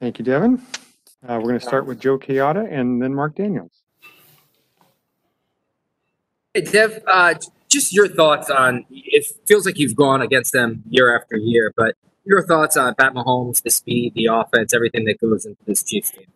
Thank you, Devin. Uh, we're going to start with Joe Kayada and then Mark Daniels. Hey, Dev, uh, just your thoughts on it feels like you've gone against them year after year, but your thoughts on Pat Mahomes, the speed, the offense, everything that goes into this Chiefs team.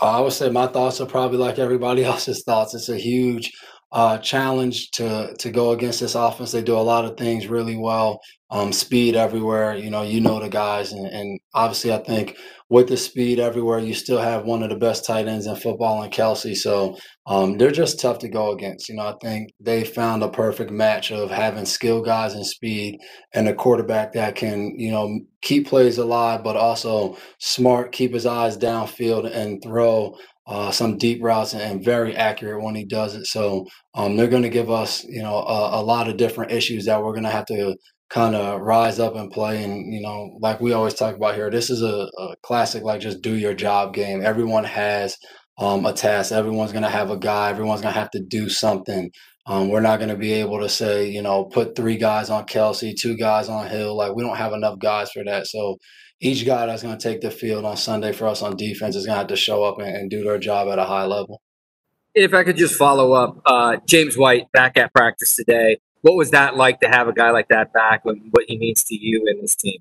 Uh, I would say my thoughts are probably like everybody else's thoughts. It's a huge uh, challenge to to go against this offense. They do a lot of things really well. Um, speed everywhere. You know, you know the guys, and, and obviously, I think with the speed everywhere, you still have one of the best tight ends in football in Kelce. So um, they're just tough to go against. You know, I think they found a perfect match of having skill guys and speed, and a quarterback that can you know keep plays alive, but also smart, keep his eyes downfield, and throw uh, some deep routes and very accurate when he does it. So um, they're going to give us, you know, a, a, lot of different issues that we're going to have to kind of rise up and play. And you know, like we always talk about here, this is a, a classic, like just do your job game. Everyone has um, a task. Everyone's going to have a guy. Everyone's going to have to do something. Um, we're not going to be able to say, you know, put three guys on Kelce, two guys on Hill. Like we don't have enough guys for that. So each guy that's going to take the field on Sunday for us on defense is going to have to show up and, and, do their job at a high level. If I could just follow up, uh, James White back at practice today. What was that like to have a guy like that back and what he means to you and this team?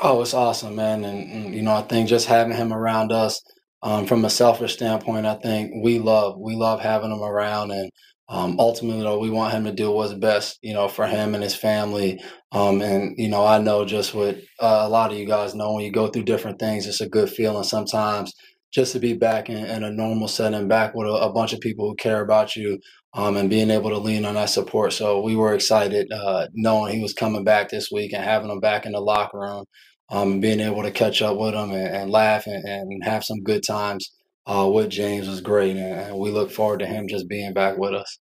Oh, it's awesome, man. And, and you know, I think just having him around us um, from a selfish standpoint, I think we love we love having him around and um, ultimately, though, we want him to do what's best, you know, for him and his family. Um, and you know, I know just what uh, a lot of you guys know when you go through different things, it's a good feeling sometimes just to be back in, in a normal setting, back with a, a, bunch of people who care about you, um, and being able to lean on that support. So we were excited uh, knowing he was coming back this week and having him back in the locker room, um, being able to catch up with him and, and laugh and, and have some good times uh, with James was great, and we look forward to him just being back with us.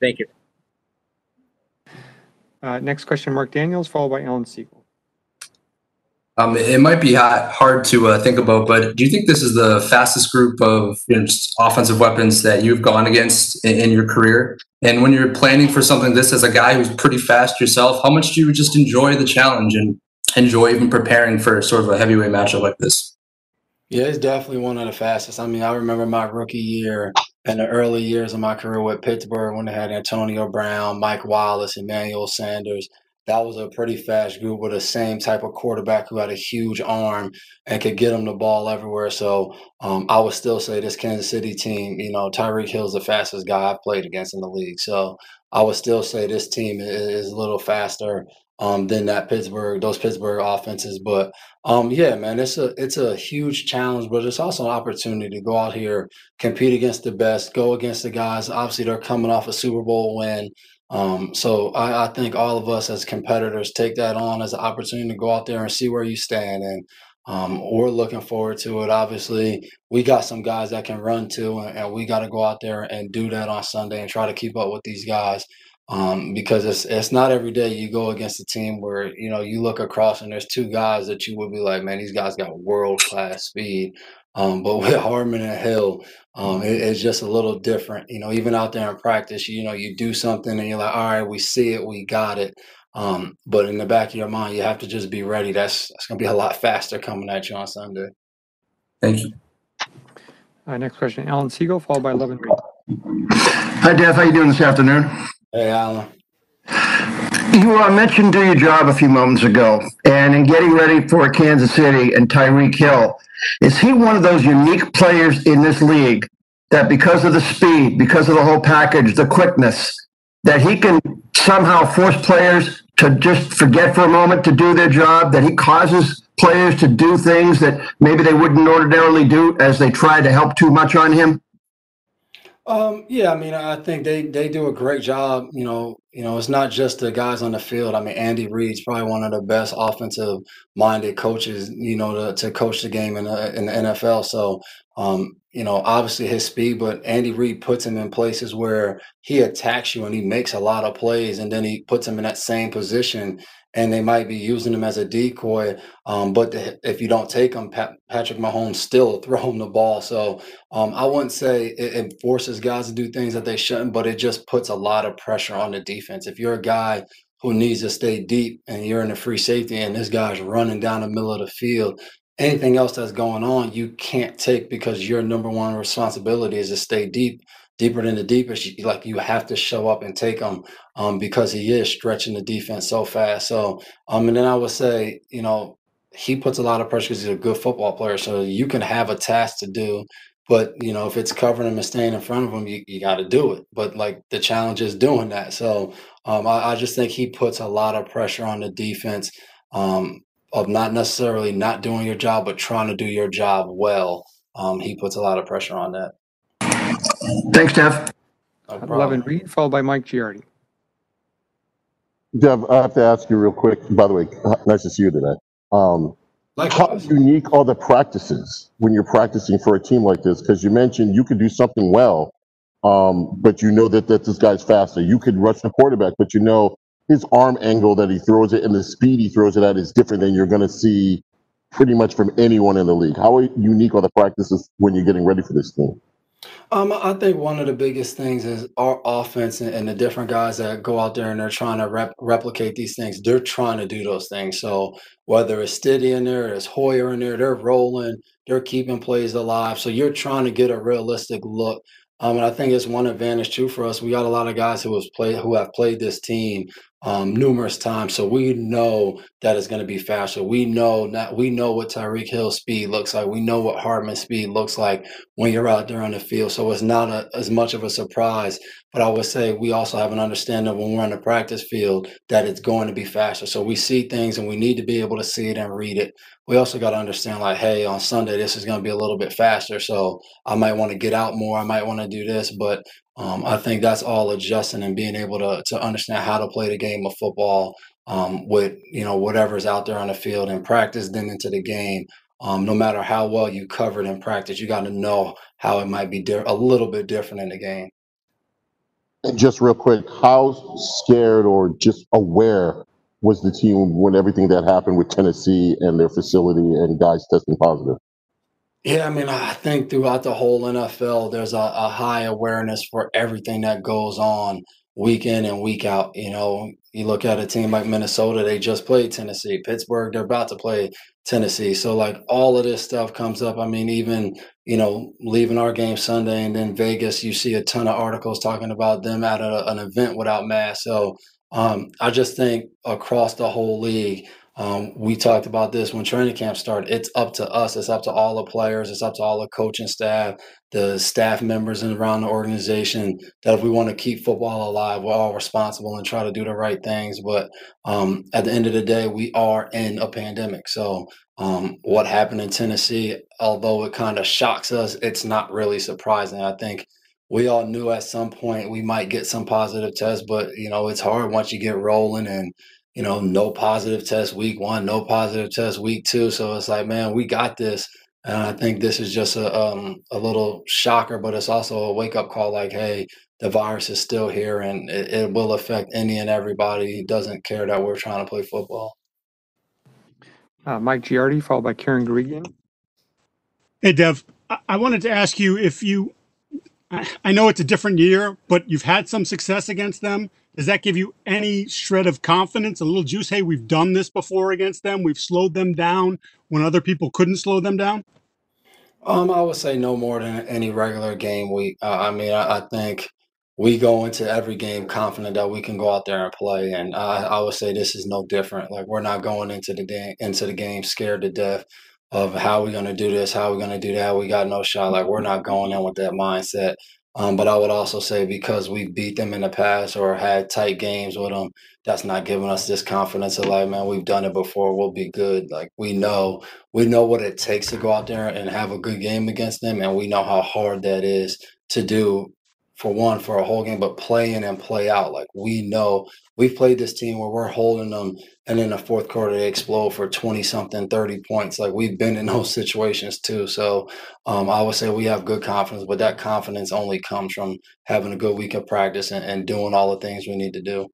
Thank you. Uh, next question, Mark Daniels, followed by Alan Siegel. Um, it might be hard to uh, think about, but do you think this is the fastest group of you know, offensive weapons that you've gone against in, in, your career? And when you're planning for something this as a guy who's pretty fast yourself, how much do you just enjoy the challenge and enjoy even preparing for sort of a heavyweight matchup like this? Yeah, it's definitely one of the fastest. I mean, I remember my rookie year and the early years of my career with Pittsburgh when they had Antonio Brown, Mike Wallace, Emmanuel Sanders. That was a pretty fast group with the same type of quarterback who had a huge arm and could get him the ball everywhere. So um, I would still say this Kansas City team, you know, Tyreek Hill's the fastest guy I've played against in the league. So I would still say this team is a little faster um, than that Pittsburgh, those Pittsburgh offenses. But um, yeah, man, it's a it's a huge challenge, but it's also an opportunity to go out here, compete against the best, go against the guys. Obviously, they're coming off a Super Bowl win. Um, so I, I think all of us as competitors take that on as an opportunity to go out there and see where you stand. And um, we're looking forward to it. Obviously, we got some guys that can run too, and, and we got to go out there and do that on Sunday and try to keep up with these guys um, because it's it's not every day you go against a team where you know you look across and there's two guys that you would be like, man, these guys got world class speed. Um, but with Hardman and Hill, um, it, it's just a little different. You know, even out there in practice, you know, you do something and you're like, all right, we see it, we got it. Um, but in the back of your mind, you have to just be ready. That's that's gonna be a lot faster coming at you on Sunday. Thank you. Uh, next question, Alan Siegel, followed by Levan Reid. Hi, Dev. How you doing this afternoon? Hey, Alan. You uh, mentioned do your job a few moments ago, and in getting ready for Kansas City and Tyreek Hill, is he one of those unique players in this league that because of the speed, because of the whole package, the quickness, that he can somehow force players to just forget for a moment to do their job, that he causes players to do things that maybe they wouldn't ordinarily do as they try to help too much on him? Um, yeah, I mean, I think they they do a great job. You know, you know, it's not just the guys on the field. I mean, Andy Reid's probably one of the best offensive minded coaches. You know, to, to coach the game in the, in the NFL. So, um, you know, obviously his speed, but Andy Reid puts him in places where he attacks you and he makes a lot of plays, and then he puts him in that same position and they might be using him as a decoy. Um, but the, if you don't take him, Pat, Patrick Mahomes still throw him the ball. So um, I wouldn't say it, it, forces guys to do things that they shouldn't, but it just puts a lot of pressure on the defense. If you're a guy who needs to stay deep and you're in a free safety and this guy's running down the middle of the field, anything else that's going on, you can't take because your number one responsibility is to stay deep, deeper than the deepest. Like you have to show up and take them um, because he is stretching the defense so fast. So, um, and then I would say, you know, he puts a lot of pressure because he's a good football player. So you can have a task to do, but you know, if it's covering him and staying in front of him, you, you got to do it. But like the challenge is doing that. So um, I, I just think he puts a lot of pressure on the defense um, of not necessarily not doing your job, but trying to do your job well. Um, he puts a lot of pressure on that. Thanks, Dev. No Levan problem. Reid, followed by Mike Giardi. Dev, I have to ask you real quick. By the way, nice to see you today. Um, how unique are the practices when you're practicing for a team like this? Because you mentioned you could do something well, um, but you know that, that this guy's faster. You could rush the quarterback, but you know his arm angle that he throws it and the speed he throws it at is different than you're going to see pretty much from anyone in the league. How unique are the practices when you're getting ready for this team? Um, I think one of the biggest things is our offense and, and the different guys that go out there and they're trying to rep, replicate these things. They're trying to do those things. So whether it's Stiddy in there, it's Hoyer in there, they're rolling, they're keeping plays alive. So you're trying to get a realistic look. Um, and I think it's one advantage too for us. We got a lot of guys who has played who have played this team um, numerous times, so we know that it's going to be faster. We know not we know what Tyreek Hill's speed looks like. We know what Hardman's speed looks like when you're out there on the field. So it's not a, as much of a surprise. But I would say we also have an understanding when we're on the practice field that it's going to be faster. So we see things and we need to be able to see it and read it. We also got to understand, like, hey, on Sunday, this is going to be a little bit faster. So I might want to get out more. I might want to do this. But um, I think that's all adjusting and being able to, to understand how to play the game of football um, with, you know, whatever's out there on the field and practice then into the game um, no matter how well you covered in practice, you got to know how it might be di- a little bit different in the game. And just real quick, how scared or just aware was the team when everything that happened with Tennessee and their facility and guys testing positive? Yeah, I mean, I think throughout the whole NFL, there's a, a high awareness for everything that goes on week in and week out. You know, you look at a team like Minnesota, they just played Tennessee. Pittsburgh, they're about to play Tennessee. So, like, all of this stuff comes up. I mean, even, you know, leaving our game Sunday and then Vegas, you see a ton of articles talking about them at a, an event without masks. So, um, I just think across the whole league, um, we talked about this when training camp started. It's up to us. It's up to all the players. It's up to all the coaching staff, the staff members and around the organization that if we want to keep football alive, we're all responsible and try to do the right things. But um, at the end of the day, we are in a pandemic. So um, what happened in Tennessee, although it kind of shocks us, it's not really surprising. I think we all knew at some point we might get some positive tests, but you know it's hard once you get rolling and you know, no positive test week one, no positive test week two. So it's like, man, we got this. And I think this is just a um, a little shocker, but it's also a wake up call. Like, hey, the virus is still here, and it, it will affect any and everybody. who doesn't care that we're trying to play football. Uh, Mike Giardi, followed by Karen Guregian. Hey, Dev, I- I wanted to ask you if you, I I know it's a different year, but you've had some success against them. Does that give you any shred of confidence, a little juice? Hey, we've done this before against them. We've slowed them down when other people couldn't slow them down. Um, I would say no more than any regular game week. Uh, I mean, I, I think we go into every game confident that we can go out there and play, and I, I would say this is no different. Like we're not going into the day, into the game scared to death of how we're going to do this, how we're going to do that. We got no shot. Like we're not going in with that mindset. Um, but I would also say because we beat them in the past or had tight games with them, that's not giving us this confidence of like, man, we've done it before. We'll be good. Like we know, we know what it takes to go out there and have a good game against them, and we know how hard that is to do. For one, for a whole game, but play in and play out. Like we know we've played this team where we're holding them, and in the fourth quarter they explode for twenty something, thirty points. Like we've been in those situations too. So um, I would say we have good confidence, but that confidence only comes from having a good week of practice and, and doing all the things we need to do.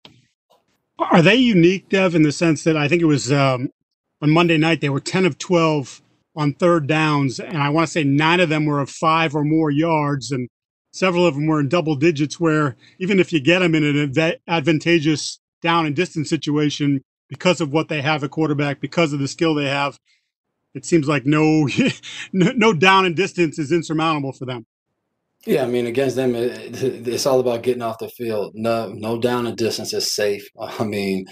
Are they unique, Dev, in the sense that I think it was um, on Monday night, they were 10 of 12 on third downs, and I want to say nine of them were of five or more yards, and several of them were in double digits, where even if you get them in an advantageous down and distance situation, because of what they have at quarterback, because of the skill they have, it seems like no, no, down and distance is insurmountable for them. Yeah, I mean, against them, it, it- it's all about getting off the field. No, no down and distance is safe. I mean,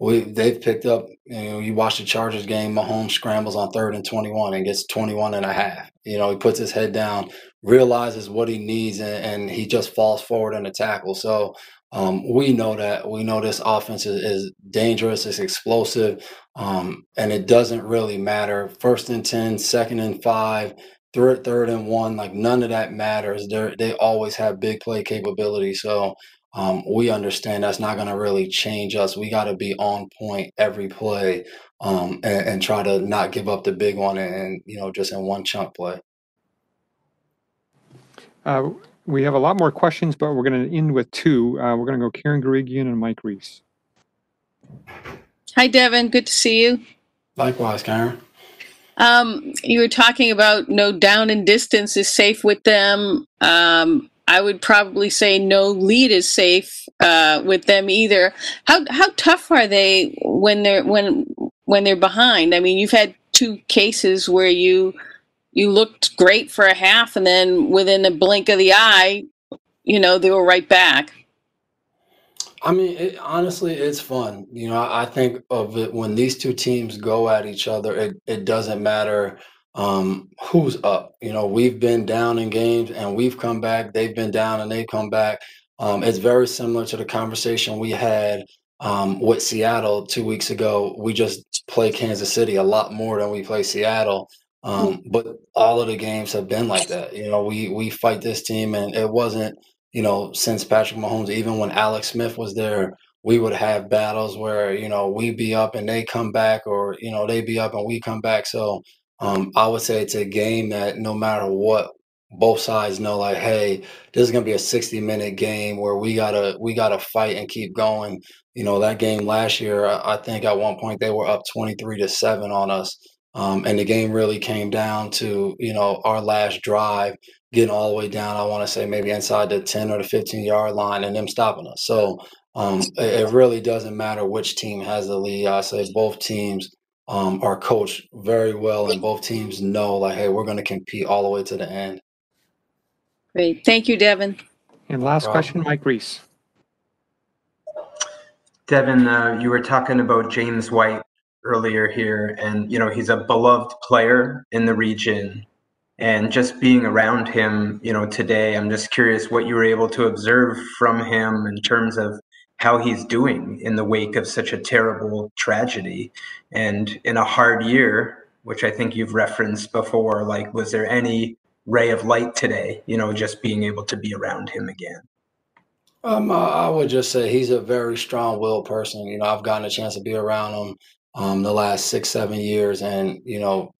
we they've picked up. You know, you watch the Chargers game. Mahomes scrambles on third and twenty-one and gets 21 and a half. You know, he puts his head down, realizes what he needs, and, and he just falls forward in the tackle. So. Um, we know that we know this offense is, is dangerous, it's explosive, um, and it doesn't really matter. First and 10, second and five, third third and one like none of that matters they they always have big play capability so um, we understand that's not going to really change us we got to be on point every play um, and, and try to not give up the big one and you know just in one chunk play Uh, we have a lot more questions, but we're going to end with two. Uh, we're going to go Karen Guregian and Mike Reiss. Hi, Devin. Good to see you. likewise karen Um, you were talking about no down and distance is safe with them. Um, I would probably say no lead is safe uh, with them either. How how tough are they when they're when when they're behind? I mean, you've had two cases where you you looked great for a half, and then within a blink of the eye, you know they were right back. I mean, it, honestly, it's fun. You know, I, I think of it when these two teams go at each other. It it doesn't matter um, who's up. You know, we've been down in games and we've come back. They've been down and they come back. Um, it's very similar to the conversation we had um, with Seattle two weeks ago. We just play Kansas City a lot more than we play Seattle. Um, but all of the games have been like that. You know, we we fight this team, and it wasn't you know, since Patrick Mahomes, even when Alex Smith was there, we would have battles where, you know, we be up and they come back or, you know, they be up and we come back. So um, I would say it's a game that no matter what, both sides know like, hey, this is gonna be a 60 minute game where we gotta we gotta fight and keep going. You know, that game last year, I I think at one point they were up 23 to 7 on us. Um, and the game really came down to, you know, our last drive getting all the way down, I want to say maybe inside the 10 or the 15 yard line and them stopping us. So um, it, it really doesn't matter which team has the lead. I say both teams um, are coached very well and both teams know like, hey, we're going to compete all the way to the end. Great, thank you, Devin. And last question, Mike Reiss. Devin, uh, you were talking about James White earlier here, and you know he's a beloved player in the region. And just being around him, you know, today, I'm just curious what you were able to observe from him in terms of how he's doing in the wake of such a terrible tragedy and in a hard year, which I think you've referenced before. Like, was there any ray of light today? You know, just being able to be around him again. Um, I would just say he's a very strong-willed person. You know, I've gotten a chance to be around him um, the last six, seven years, and you know,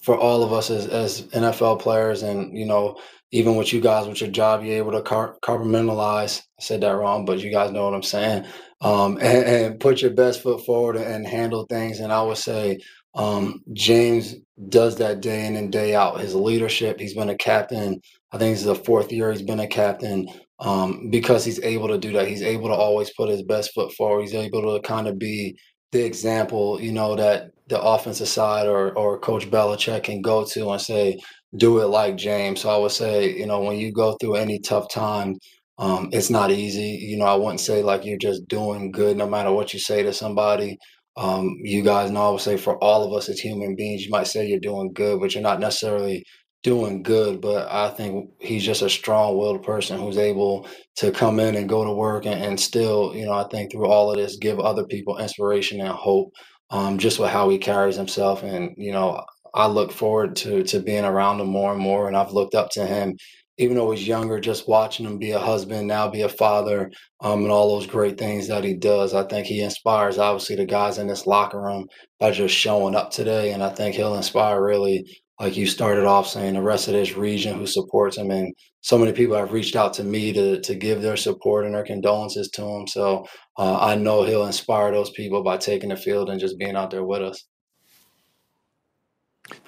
for all of us as, as NFL players, and you know, even with you guys with your job, you're able to compartmentalize. I said that wrong, but you guys know what I'm saying. Um, and, and put your best foot forward and handle things. And I would say um, James does that day in and day out. His leadership. He's been a captain. I think this is the fourth year he's been a captain um, because he's able to do that. He's able to always put his best foot forward. He's able to kind of be the example, you know, that the offensive side or or Coach Belichick can go to and say, do it like James. So I would say, you know, when you go through any tough time, um, it's not easy. You know, I wouldn't say like you're just doing good no matter what you say to somebody. Um, you guys know I would say for all of us as human beings, you might say you're doing good, but you're not necessarily doing good. But I think he's just a strong-willed person who's able to come in and go to work and, and still, you know, I think through all of this, give other people inspiration and hope. Um, just with how he carries himself, and you know, I look forward to to being around him more and more, and I've looked up to him, even though he's younger. Just watching him be a husband, now be a father, um, and all those great things that he does. I think he inspires obviously the guys in this locker room by just showing up today, and I think he'll inspire really, like you started off saying, the rest of this region who supports him, and so many people have reached out to me to to give their support and their condolences to him. So uh, I know he'll inspire those people by taking the field and just being out there with us.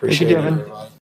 Thank you, Appreciate Devin. everybody.